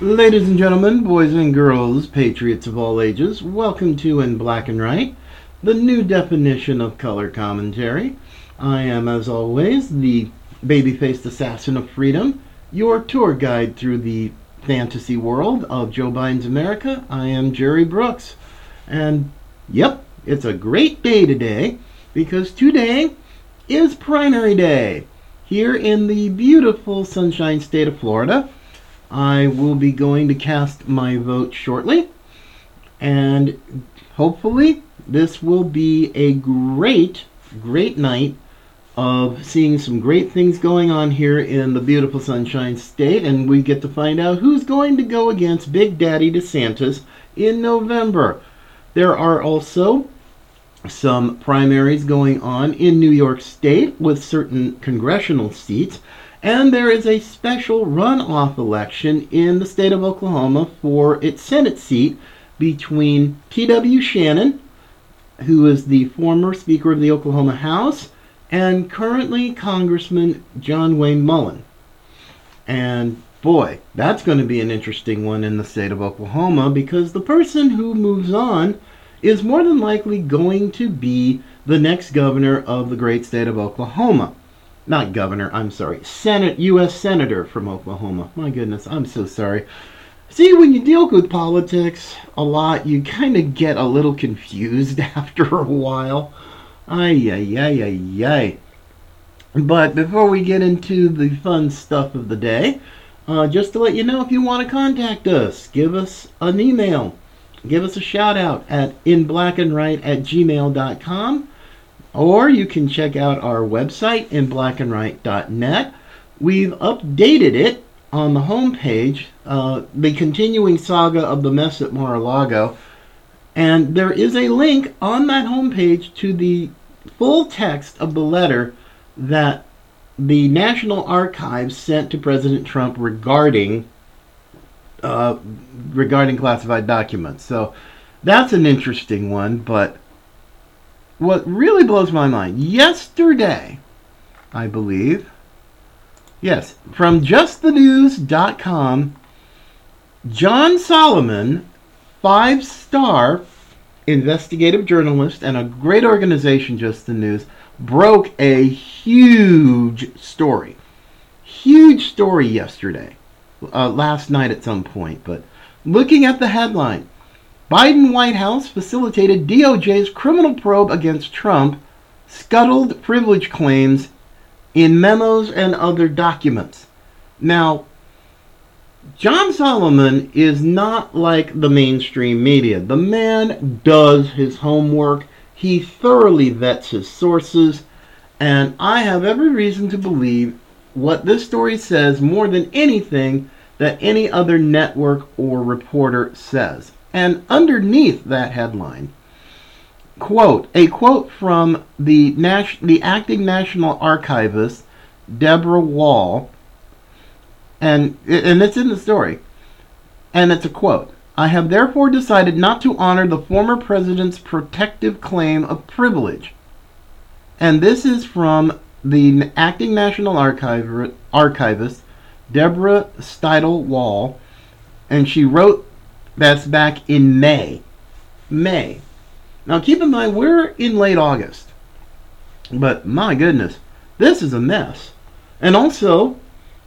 Ladies and gentlemen, boys and girls, patriots of all ages, welcome to In Black and Right, the new definition of color commentary. I am, as always, the baby-faced assassin of freedom, your tour guide through the fantasy world of Joe Biden's America. I am Jerry Brooks. And, yep, it's a great day today because today is primary day here in the beautiful sunshine state of Florida. I will be going to cast my vote shortly, and hopefully, this will be a great, great night of seeing some great things going on here in the beautiful Sunshine State, and we get to find out who's going to go against Big Daddy DeSantis in November. There are also some primaries going on in New York State with certain congressional seats. And there is a special runoff election in the state of Oklahoma for its Senate seat between T.W. Shannon, who is the former Speaker of the Oklahoma House, and currently Congressman John Wayne Mullin. And boy, that's going to be an interesting one in the state of Oklahoma because the person who moves on is more than likely going to be the next governor of the great state of Oklahoma not governor, I'm sorry, Senate, U.S. Senator from Oklahoma. My goodness, I'm so sorry. See, when you deal with politics a lot, you kind of get a little confused after a while. Ay, ay, ay, ay, ay. But before we get into the fun stuff of the day, uh, just to let you know, if you want to contact us, give us an email. Give us a shout out at inblackandright at gmail.com or you can check out our website in blackandright.net. We've updated it on the homepage, uh, the continuing saga of the mess at Mar-a-Lago, and there is a link on that homepage to the full text of the letter that the National Archives sent to President Trump regarding uh, regarding classified documents. So that's an interesting one, but what really blows my mind yesterday i believe yes from justthenews.com john solomon five star investigative journalist and a great organization just the news broke a huge story huge story yesterday uh, last night at some point but looking at the headline Biden White House facilitated DOJ's criminal probe against Trump, scuttled privilege claims in memos and other documents. Now, John Solomon is not like the mainstream media. The man does his homework, he thoroughly vets his sources, and I have every reason to believe what this story says more than anything that any other network or reporter says. And underneath that headline, quote, a quote from the, Nas- the acting national archivist, Deborah Wall, and, and it's in the story, and it's a quote. I have therefore decided not to honor the former president's protective claim of privilege. And this is from the acting national archiv- archivist, Deborah Steidel Wall, and she wrote that's back in May. May. Now keep in mind, we're in late August. But my goodness, this is a mess. And also,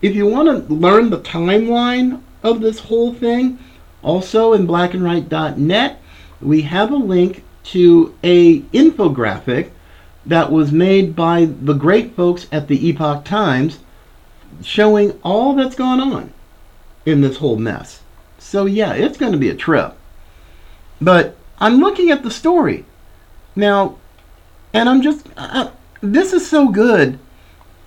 if you want to learn the timeline of this whole thing, also in blackandright.net, we have a link to a infographic that was made by the great folks at the Epoch Times showing all that's gone on in this whole mess. So yeah, it's going to be a trip. But I'm looking at the story now, and I'm just uh, this is so good.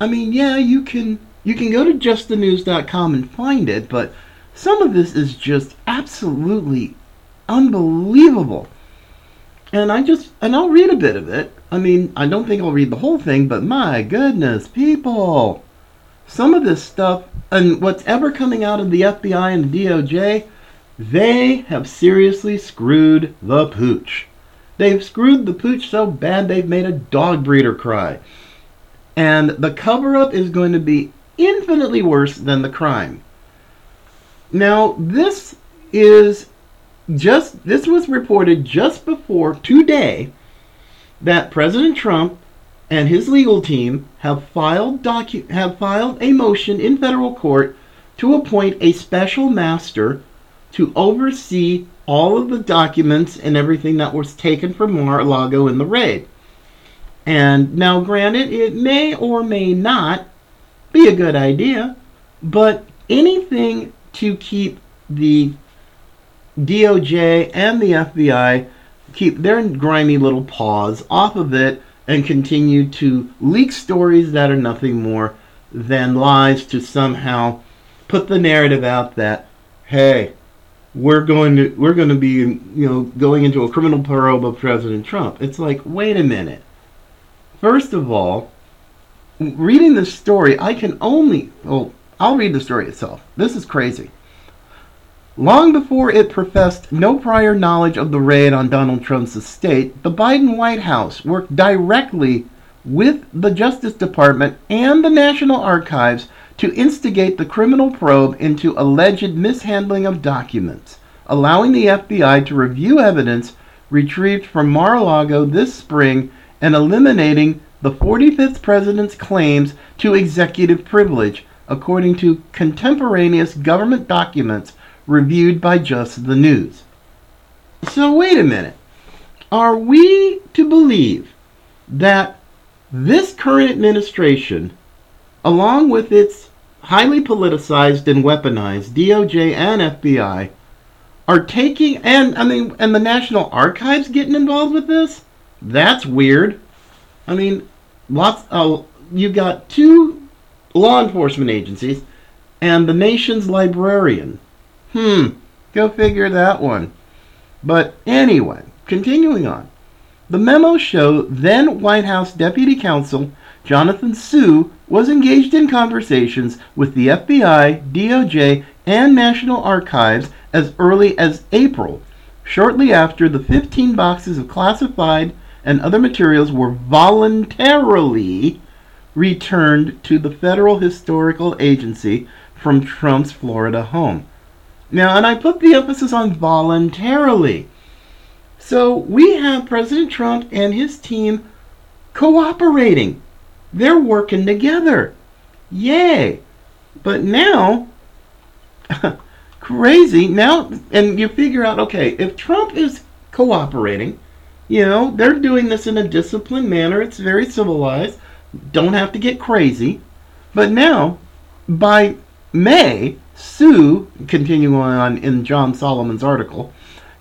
I mean, yeah, you can you can go to justthenews.com and find it, but some of this is just absolutely unbelievable. And I just and I'll read a bit of it. I mean, I don't think I'll read the whole thing, but my goodness, people. some of this stuff and what's ever coming out of the FBI and the DOJ, they have seriously screwed the pooch. They've screwed the pooch so bad they've made a dog breeder cry. And the cover up is going to be infinitely worse than the crime. Now, this is just this was reported just before today that President Trump and his legal team have filed docu- have filed a motion in federal court to appoint a special master to oversee all of the documents and everything that was taken from Mar-a-Lago in the raid. And now granted it may or may not be a good idea, but anything to keep the DOJ and the FBI keep their grimy little paws off of it and continue to leak stories that are nothing more than lies to somehow put the narrative out that hey we're going to we're going to be you know going into a criminal probe of President Trump. It's like wait a minute. First of all, reading the story, I can only well I'll read the story itself. This is crazy. Long before it professed no prior knowledge of the raid on Donald Trump's estate, the Biden White House worked directly with the Justice Department and the National Archives to instigate the criminal probe into alleged mishandling of documents, allowing the FBI to review evidence retrieved from Mar a Lago this spring and eliminating the 45th president's claims to executive privilege, according to contemporaneous government documents reviewed by Just the News. So, wait a minute. Are we to believe that this current administration, along with its highly politicized and weaponized DOJ and FBI, are taking and I mean and the National Archives getting involved with this? That's weird. I mean, lots of you got two law enforcement agencies and the nation's librarian Hmm, go figure that one. But anyway, continuing on. The memos show then White House Deputy Counsel Jonathan Su was engaged in conversations with the FBI, DOJ, and National Archives as early as April, shortly after the 15 boxes of classified and other materials were voluntarily returned to the Federal Historical Agency from Trump's Florida home. Now, and I put the emphasis on voluntarily. So we have President Trump and his team cooperating. They're working together. Yay. But now, crazy. Now, and you figure out okay, if Trump is cooperating, you know, they're doing this in a disciplined manner, it's very civilized, don't have to get crazy. But now, by May, Su, continuing on in John Solomon's article,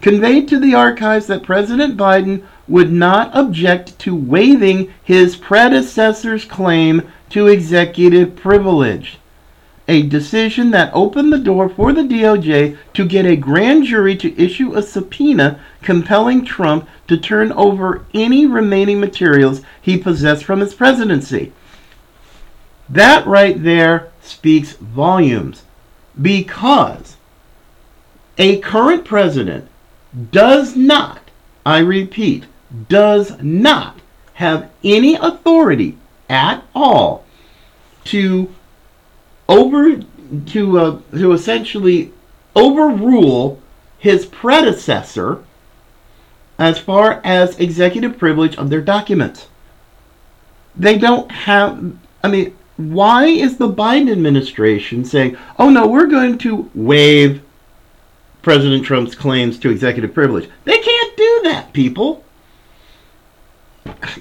conveyed to the archives that President Biden would not object to waiving his predecessor's claim to executive privilege. A decision that opened the door for the DOJ to get a grand jury to issue a subpoena compelling Trump to turn over any remaining materials he possessed from his presidency. That right there speaks volumes because a current president does not, I repeat, does not have any authority at all to over to uh, to essentially overrule his predecessor as far as executive privilege of their documents. They don't have I mean why is the Biden administration saying, oh no, we're going to waive President Trump's claims to executive privilege? They can't do that, people.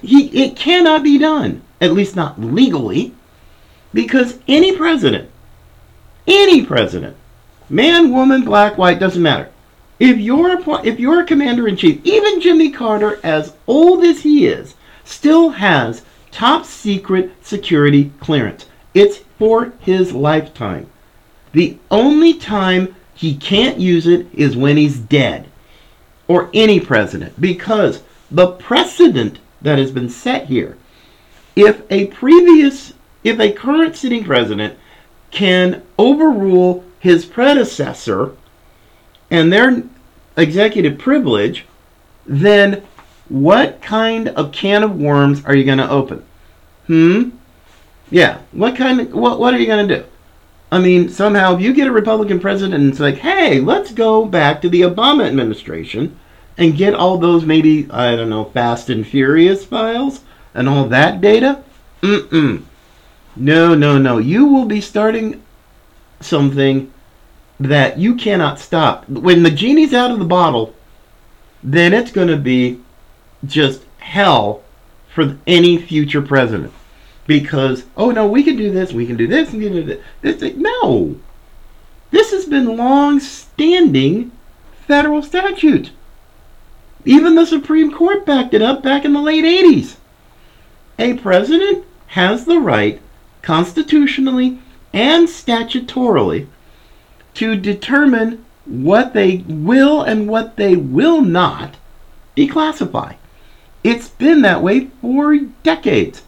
He, it cannot be done, at least not legally, because any president, any president, man, woman, black, white, doesn't matter. If you're a, if you're a commander in chief, even Jimmy Carter, as old as he is, still has top secret security clearance. It's for his lifetime. The only time he can't use it is when he's dead. Or any president. Because the precedent that has been set here, if a previous if a current sitting president can overrule his predecessor and their executive privilege, then what kind of can of worms are you going to open? Hmm? Yeah. What kind of what what are you going to do? I mean, somehow if you get a Republican president and it's like, "Hey, let's go back to the Obama administration and get all those maybe, I don't know, Fast and Furious files and all that data?" Mm-mm. No, no, no. You will be starting something that you cannot stop. When the genie's out of the bottle, then it's going to be just hell for any future president. Because, oh no, we can do this, we can do this, we can do this. this no. This has been long standing federal statute. Even the Supreme Court backed it up back in the late 80s. A president has the right, constitutionally and statutorily, to determine what they will and what they will not declassify. It's been that way for decades.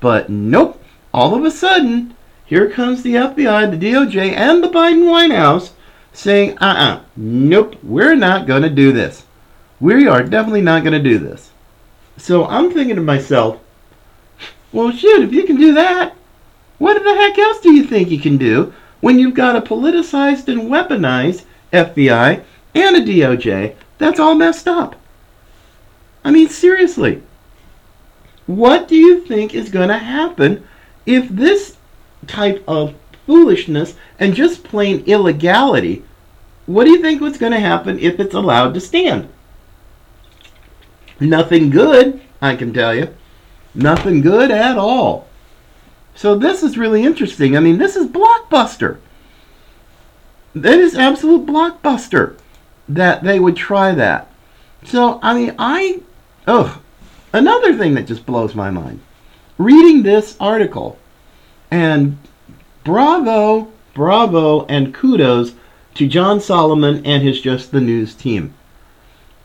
But nope, all of a sudden, here comes the FBI, the DOJ, and the Biden White House saying, uh uh-uh, uh, nope, we're not going to do this. We are definitely not going to do this. So I'm thinking to myself, well, shoot, if you can do that, what the heck else do you think you can do when you've got a politicized and weaponized FBI and a DOJ that's all messed up? I mean, seriously. What do you think is going to happen if this type of foolishness and just plain illegality, what do you think was going to happen if it's allowed to stand? Nothing good, I can tell you. Nothing good at all. So this is really interesting. I mean, this is blockbuster. That is absolute blockbuster that they would try that. So, I mean, I Oh, another thing that just blows my mind. Reading this article, and bravo, bravo, and kudos to John Solomon and his Just the News team.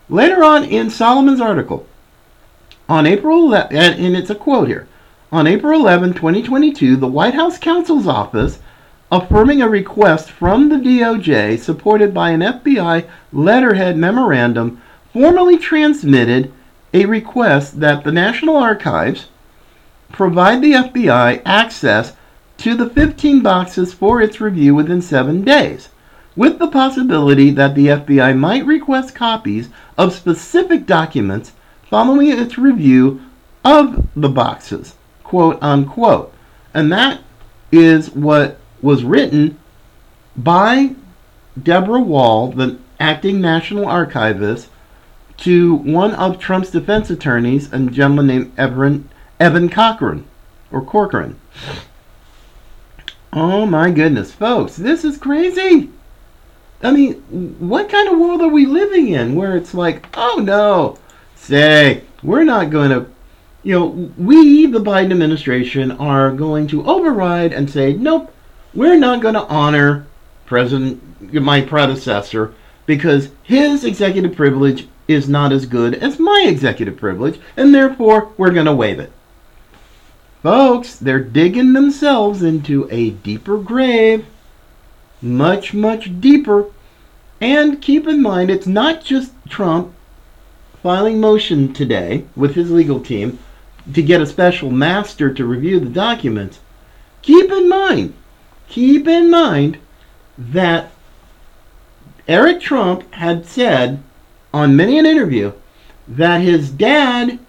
Later on in Solomon's article, on April 11, and it's a quote here, on April 11, 2022, the White House counsel's office affirming a request from the DOJ supported by an FBI letterhead memorandum formally transmitted a request that the National Archives provide the FBI access to the 15 boxes for its review within seven days, with the possibility that the FBI might request copies of specific documents following its review of the boxes, quote unquote. And that is what was written by Deborah Wall, the acting National Archivist, to one of Trump's defense attorneys, a gentleman named Evan, Evan Cochran, or Corcoran. Oh my goodness, folks, this is crazy. I mean, what kind of world are we living in where it's like, oh no, say, we're not going to, you know, we, the Biden administration, are going to override and say, nope, we're not going to honor President, my predecessor, because his executive privilege is not as good as my executive privilege, and therefore we're going to waive it. Folks, they're digging themselves into a deeper grave, much, much deeper. And keep in mind, it's not just Trump filing motion today with his legal team to get a special master to review the documents. Keep in mind, keep in mind that Eric Trump had said on many an interview that his dad,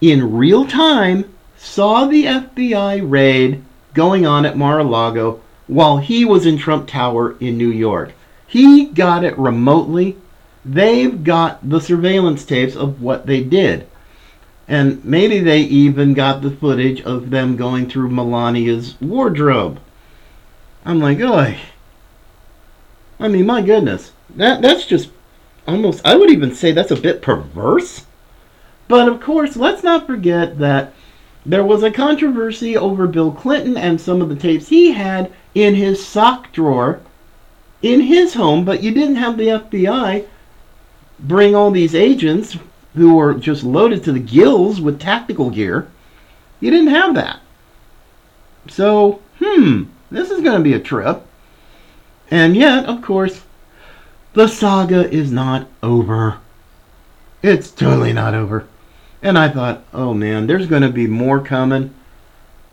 in real time, saw the FBI raid going on at Mar a Lago while he was in Trump Tower in New York. He got it remotely. They've got the surveillance tapes of what they did. And maybe they even got the footage of them going through Melania's wardrobe. I'm like, oh. I mean, my goodness. That that's just almost, I would even say that's a bit perverse. But of course, let's not forget that there was a controversy over Bill Clinton and some of the tapes he had in his sock drawer in his home, but you didn't have the FBI bring all these agents who were just loaded to the gills with tactical gear. You didn't have that. So, hmm, this is going to be a trip. And yet, of course, the saga is not over. It's totally not over. And I thought, oh man, there's going to be more coming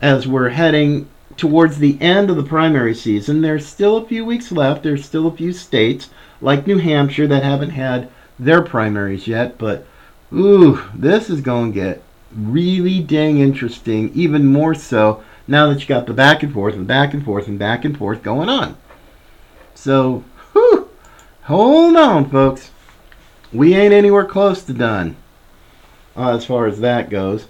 as we're heading towards the end of the primary season. There's still a few weeks left. There's still a few states, like New Hampshire, that haven't had their primaries yet. But, ooh, this is going to get really dang interesting, even more so now that you got the back and forth and back and forth and back and forth going on. So, whew, hold on, folks. We ain't anywhere close to done uh, as far as that goes.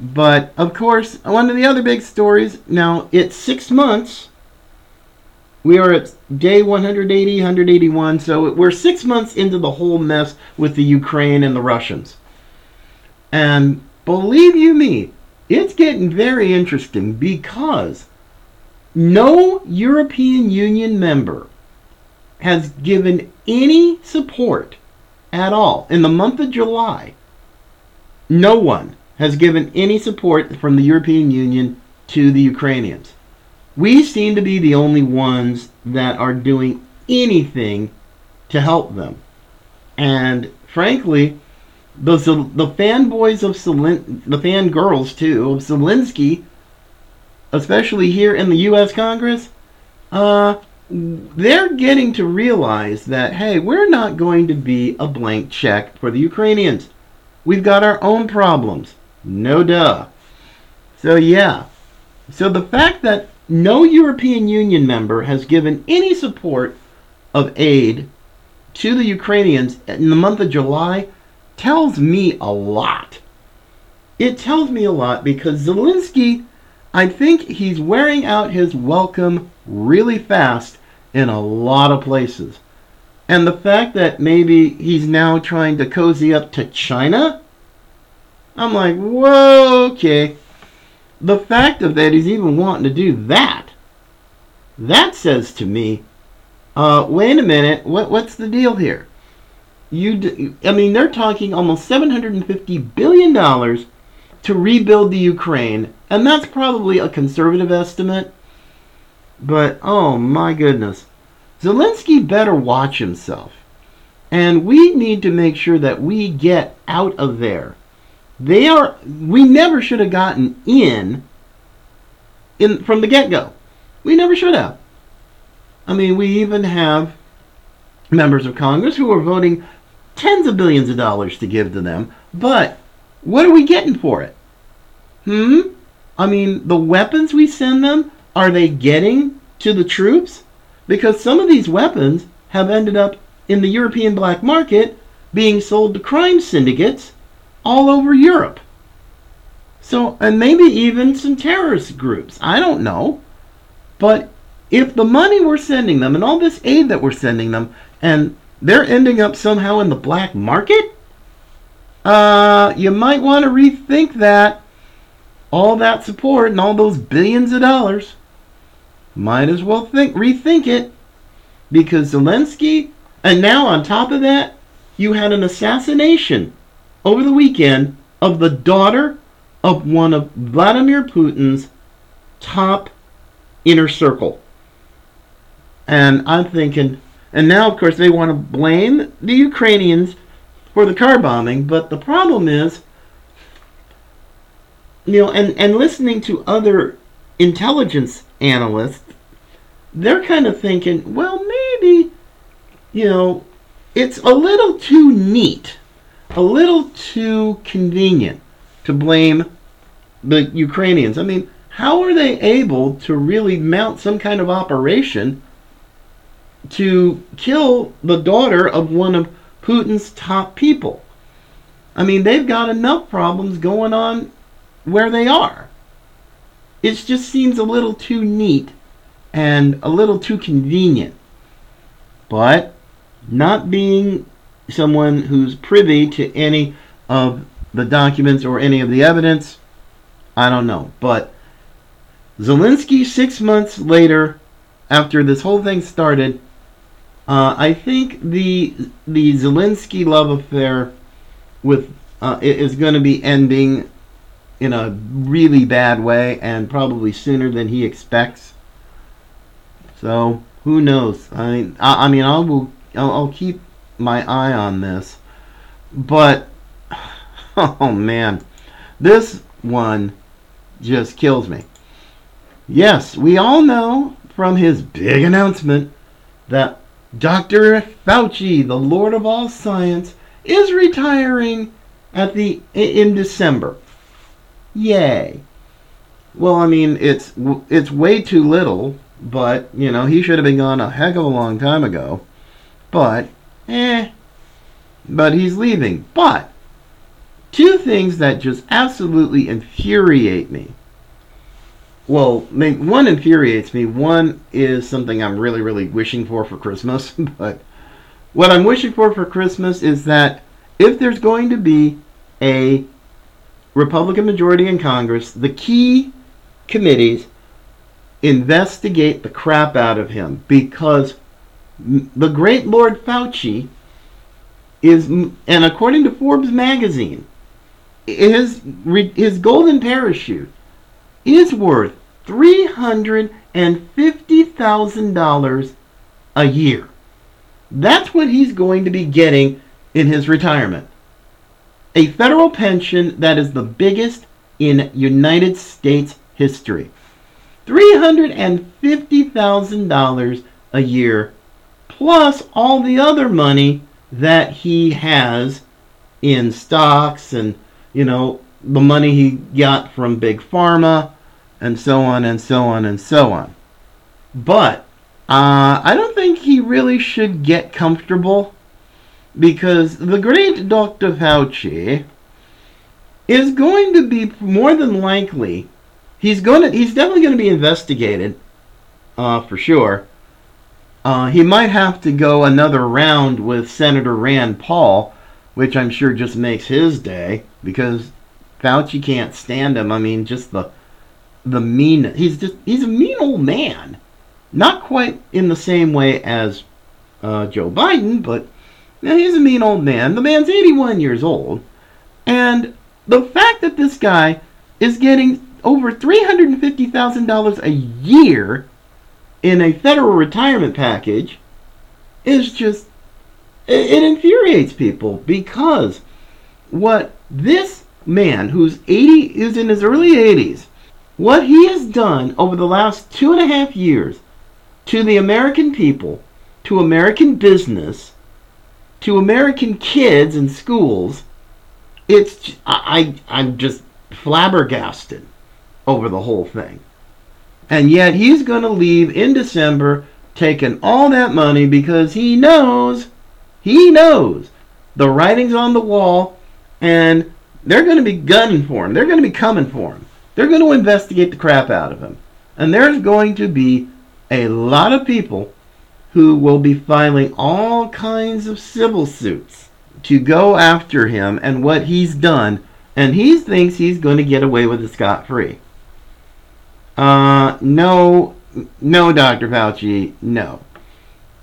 But, of course, one of the other big stories now, it's six months. We are at day 180, 181, so we're six months into the whole mess with the Ukraine and the Russians. And believe you me, it's getting very interesting because no European Union member has given any support at all in the month of July. No one has given any support from the European Union to the Ukrainians. We seem to be the only ones that are doing anything to help them. And frankly, the the fanboys of Zelin, the fangirls too of Zelensky, especially here in the U.S. Congress, uh, they're getting to realize that hey, we're not going to be a blank check for the Ukrainians. We've got our own problems. No duh. So yeah. So the fact that no European Union member has given any support of aid to the Ukrainians in the month of July tells me a lot. It tells me a lot because Zelensky, I think he's wearing out his welcome really fast in a lot of places. And the fact that maybe he's now trying to cozy up to China, I'm like, whoa, okay. The fact of that he's even wanting to do that, that says to me, uh, wait a minute, what, what's the deal here? you d- I mean they're talking almost 750 billion dollars to rebuild the Ukraine and that's probably a conservative estimate but oh my goodness. Zelensky better watch himself and we need to make sure that we get out of there they are we never should have gotten in in from the get-go we never should have I mean we even have members of Congress who are voting tens of billions of dollars to give to them, but what are we getting for it? Hmm? I mean, the weapons we send them, are they getting to the troops? Because some of these weapons have ended up in the European black market being sold to crime syndicates all over Europe. So, and maybe even some terrorist groups. I don't know. But if the money we're sending them and all this aid that we're sending them and they're ending up somehow in the black market? Uh, you might want to rethink that. All that support and all those billions of dollars. Might as well think rethink it. Because Zelensky, and now on top of that, you had an assassination over the weekend of the daughter of one of Vladimir Putin's top inner circle. And I'm thinking, and now, of course, they want to blame the Ukrainians for the car bombing. But the problem is, you know, and, and listening to other intelligence analysts, they're kind of thinking, well, maybe, you know, it's a little too neat, a little too convenient to blame the Ukrainians. I mean, how are they able to really mount some kind of operation to kill the daughter of one of Putin's top people. I mean, they've got enough problems going on where they are. It just seems a little too neat and a little too convenient. But not being someone who's privy to any of the documents or any of the evidence, I don't know. But Zelensky, six months later, after this whole thing started, uh, I think the the Zelensky love affair with uh, is going to be ending in a really bad way and probably sooner than he expects. So who knows? I mean, I, I mean, I will, I'll, I'll keep my eye on this, but oh man, this one just kills me. Yes, we all know from his big announcement that Dr. Fauci, the Lord of all science, is retiring at the in December. Yay. Well, I mean, it's it's way too little, but you know, he should have been gone a heck of a long time ago. But eh but he's leaving. But two things that just absolutely infuriate me. Well, one infuriates me. One is something I'm really, really wishing for for Christmas. But what I'm wishing for for Christmas is that if there's going to be a Republican majority in Congress, the key committees investigate the crap out of him because the great Lord Fauci is, and according to Forbes magazine, his his golden parachute is worth three hundred and fifty thousand dollars a year. That's what he's going to be getting in his retirement. A federal pension that is the biggest in United States history. $350,000 a year plus all the other money that he has in stocks and, you know, the money he got from Big Pharma and so on and so on and so on. But uh, I don't think he really should get comfortable because the great Dr. Fauci is going to be more than likely he's going to he's definitely going to be investigated uh, for sure uh, he might have to go another round with Senator Rand Paul, which I'm sure just makes his day because Fauci can't stand him. I mean, just the the mean. He's just he's a mean old man. Not quite in the same way as uh, Joe Biden, but you know, he's a mean old man. The man's 81 years old, and the fact that this guy is getting over $350,000 a year in a federal retirement package is just it, it infuriates people because what this man who's 80 is in his early 80s what he has done over the last two and a half years to the American people, to American business, to American kids and schools, it's I I'm just flabbergasted over the whole thing. And yet he's going to leave in December taking all that money because he knows, he knows the writing's on the wall and they're going to be gunning for him. They're going to be coming for him. They're going to investigate the crap out of him. And there's going to be a lot of people who will be filing all kinds of civil suits to go after him and what he's done. And he thinks he's going to get away with it scot free. Uh, no, no, Dr. Fauci, no.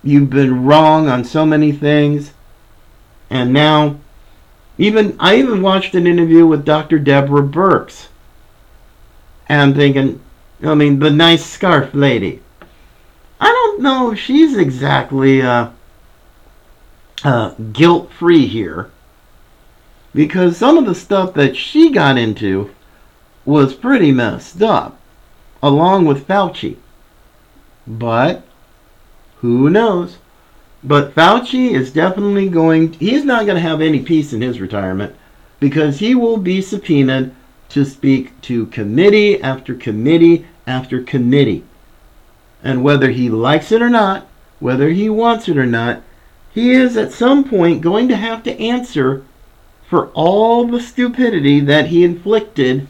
You've been wrong on so many things. And now, even I even watched an interview with Dr. Deborah Birx. And I'm thinking, I mean, the nice scarf lady. I don't know if she's exactly uh, uh, guilt free here. Because some of the stuff that she got into was pretty messed up along with Fauci. But who knows? But Fauci is definitely going, he's not going to have any peace in his retirement because he will be subpoenaed to speak to committee after committee after committee. And whether he likes it or not, whether he wants it or not, he is at some point going to have to answer for all the stupidity that he inflicted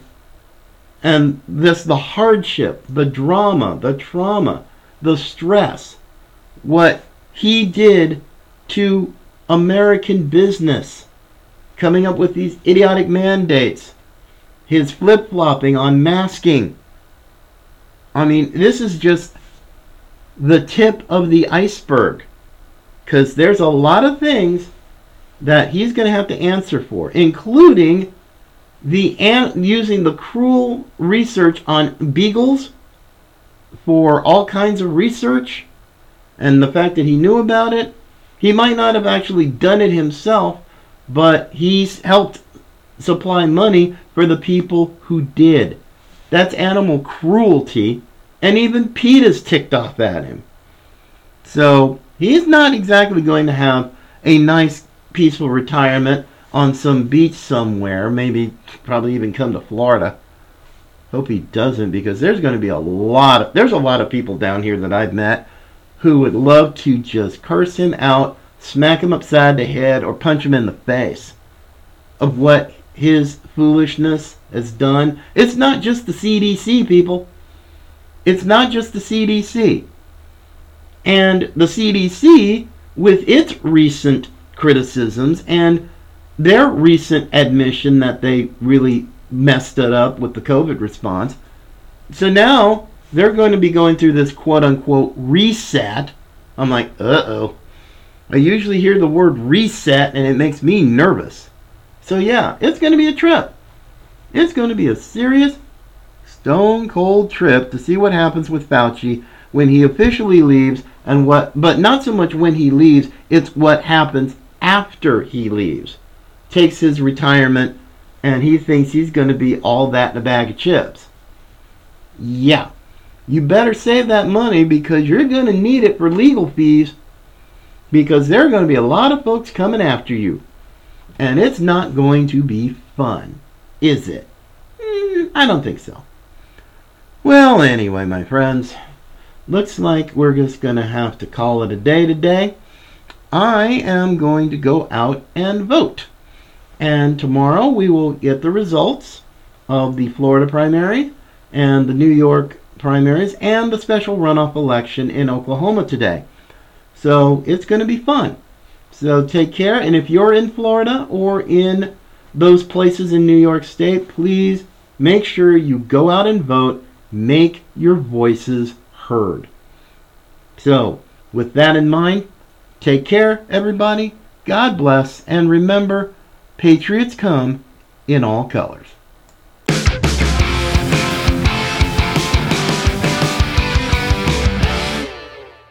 and this the hardship, the drama, the trauma, the stress, what he did to American business, coming up with these idiotic mandates, his flip flopping on masking. I mean, this is just the tip of the iceberg because there's a lot of things that he's going to have to answer for, including the an- using the cruel research on beagles for all kinds of research and the fact that he knew about it. He might not have actually done it himself but he's helped supply money for the people who did. That's animal cruelty and even PETA's ticked off at him. So he's not exactly going to have a nice peaceful retirement on some beach somewhere maybe probably even come to florida Hope he doesn't because there's going to be a lot of there's a lot of people down here that I've met who would love to just curse him out, smack him upside the head, or punch him in the face of what his foolishness has done. It's not just the CDC, people. It's not just the CDC. And the CDC, with its recent criticisms and their recent admission that they really messed it up with the COVID response. So now they're going to be going through this quote unquote reset. I'm like, uh oh. I usually hear the word reset and it makes me nervous. So yeah, it's going to be a trip. It's going to be a serious, stone cold trip to see what happens with Fauci when he officially leaves and what, but not so much when he leaves, it's what happens after he leaves. Takes his retirement and he thinks he's going to be all that in a bag of chips. Yeah, you better save that money because you're going to need it for legal fees because there are going to be a lot of folks coming after you. And it's not going to be fun, is it? Mm, I don't think so. Well, anyway, my friends, looks like we're just going to have to call it a day today. I am going to go out and vote. And tomorrow we will get the results of the Florida primary and the New York primaries and the special runoff election in Oklahoma today. So it's going to be fun. So take care. And if you're in Florida or in those places in New York State, please make sure you go out and vote. Make your voices heard. So, with that in mind, take care, everybody. God bless. And remember, Patriots come in all colors.